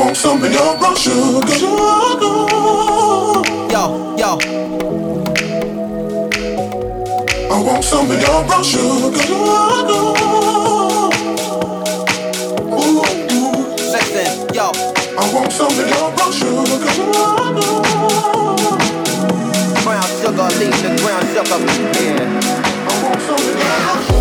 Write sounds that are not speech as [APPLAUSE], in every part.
want some of your brown sugar. Yo, yo. I want some of your brown sugar. Ooh, ooh. Listen, yo. I want some of your brown sugar. Brown sugar, leave the brown sugar. Yeah. I want some of your brown sugar.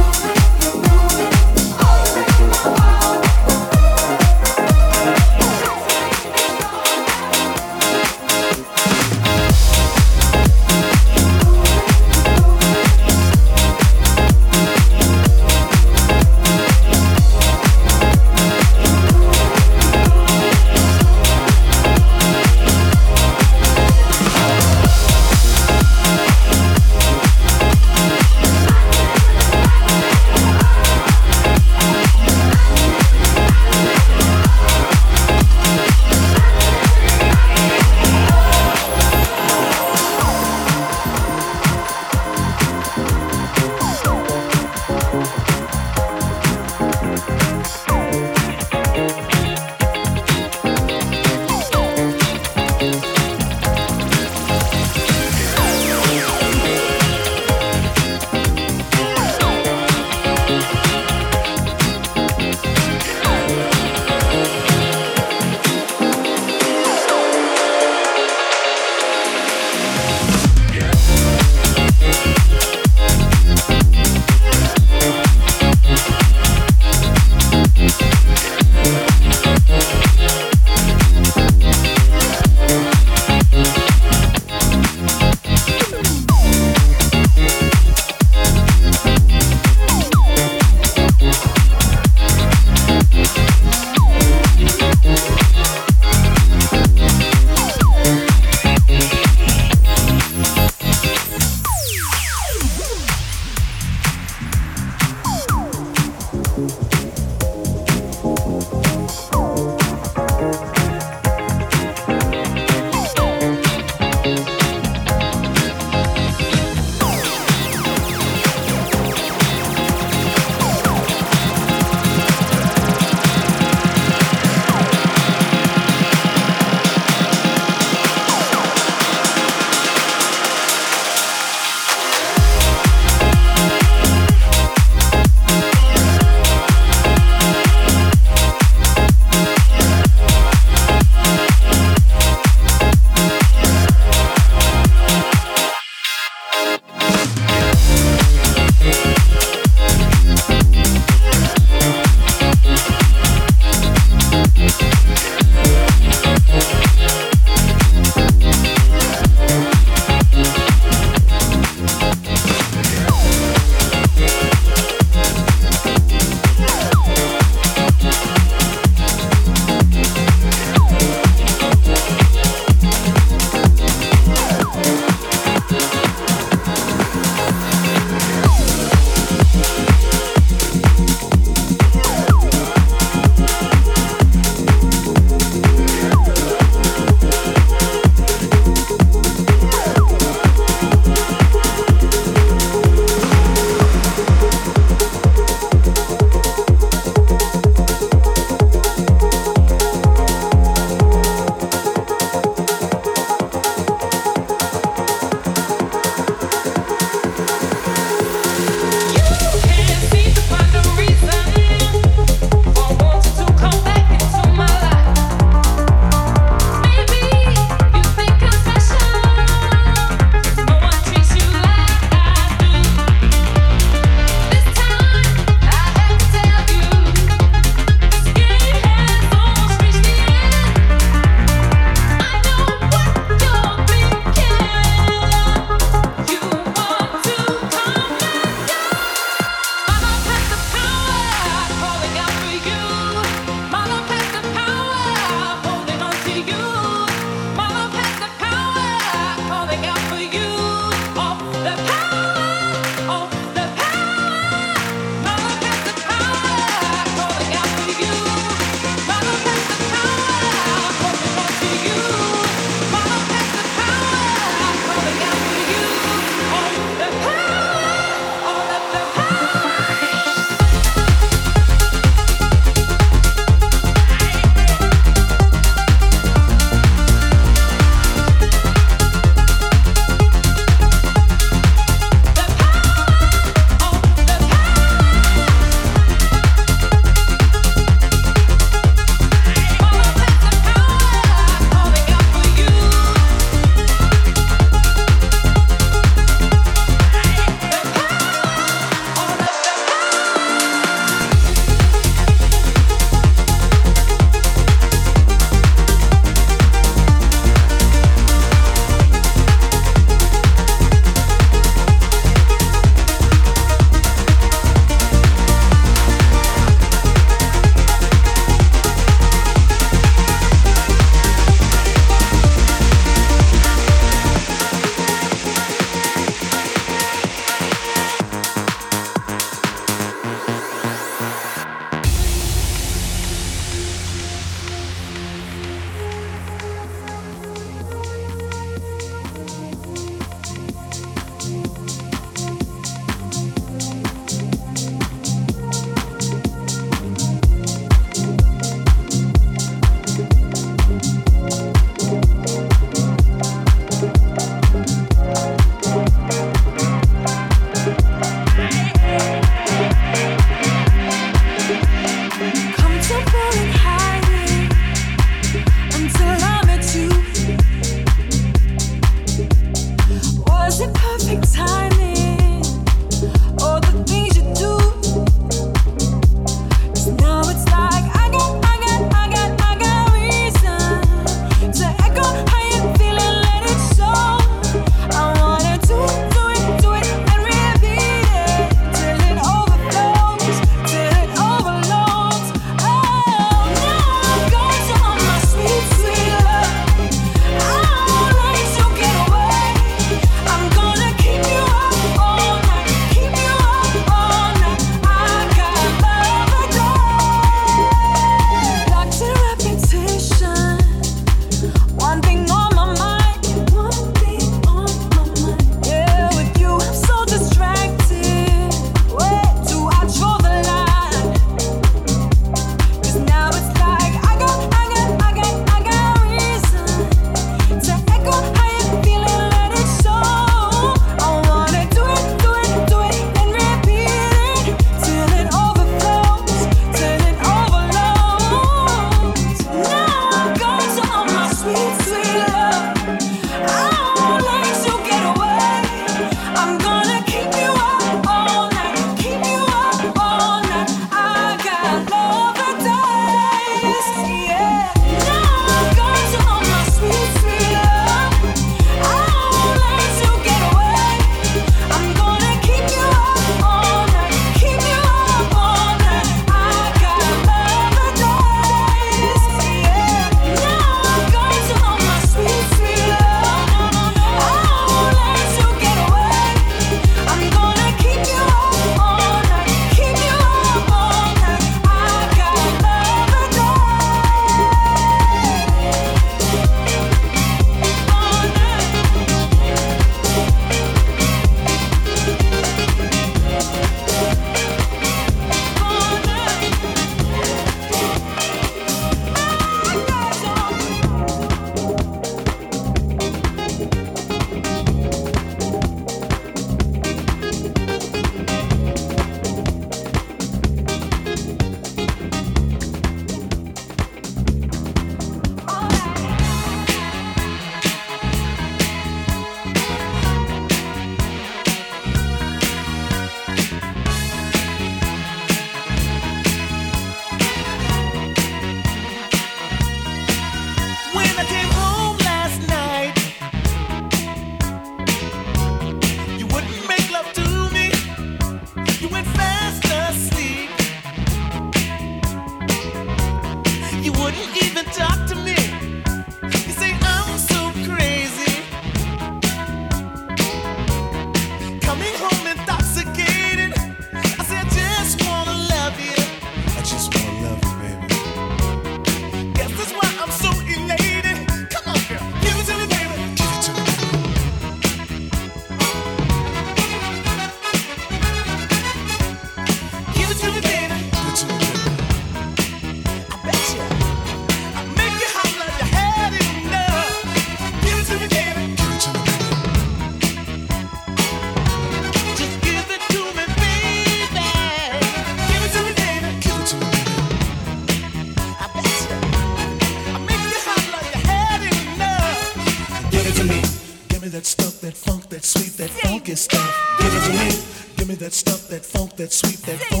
that sweet, that.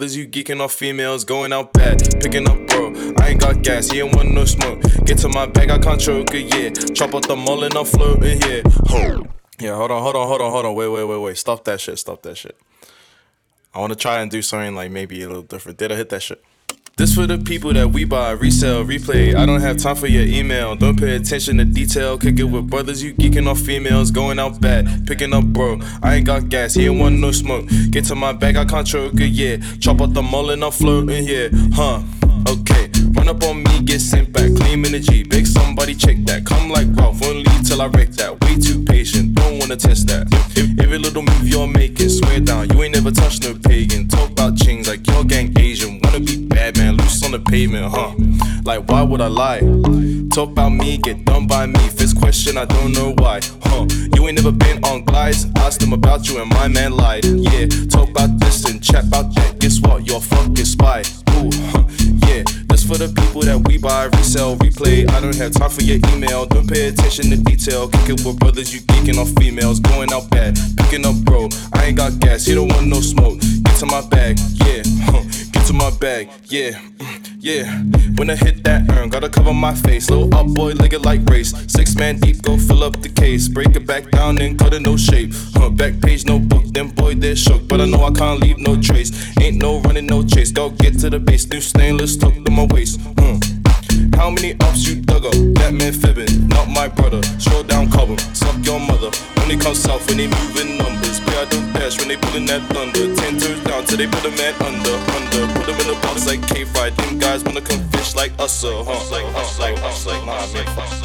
Brothers, you geeking off females. Going out bad, picking up bro. I ain't got gas, he ain't want no smoke. Get to my bag, I can't choke it, yeah. Chop out the mullet, I'm floating, yeah. Yeah, hold on, hold on, hold on, hold on. Wait, wait, wait, wait. Stop that shit, stop that shit. I wanna try and do something like maybe a little different. Did I hit that shit? This for the people that we buy, resell, replay. I don't have time for your email. Don't pay attention to detail. Kick it with brothers, you geeking off females. Going out bad, picking up bro. I ain't got gas, he ain't want no smoke. Get to my bag, I can't choke it, yeah. Chop out the mullet, I'm floating, yeah. Huh, okay. Run up on me, get sent Like, would I lie? Talk about me, get done by me. First question, I don't know why, huh? You ain't never been on glides. Asked them about you and my man lied. Yeah, talk about this and chat about that. Guess what? You're a fucking spy. Ooh, huh, yeah. This for the people that we buy, resell, replay. I don't have time for your email. Don't pay attention to detail. Kick it with brothers, you geeking off females. Going out bad, picking up bro. I ain't got gas, he don't want no smoke. Get to my bag, yeah. Huh. Get to my bag, yeah. [CLEARS THROAT] Yeah. When I hit that urn, my face. Little up boy, leg it like race. Six man deep, go fill up the case. Break it back down and cut it no shape. Huh, back page, no book. Then boy, they're shook. But I know I can't leave no trace. Ain't no running, no chase. Go get to the base. New stainless, tuck to my waist. Hmm. How many ups you dug up? That man fibbing, not my brother. Slow down, cover, suck your mother. When Only come south when they moving numbers. Pay I don't dash when they pulling that thunder. Ten toes down till they put a man under, under. Put them in a box like K-Fight. Them guys wanna come like us, uh, huh? Like us, like us, like nah, man.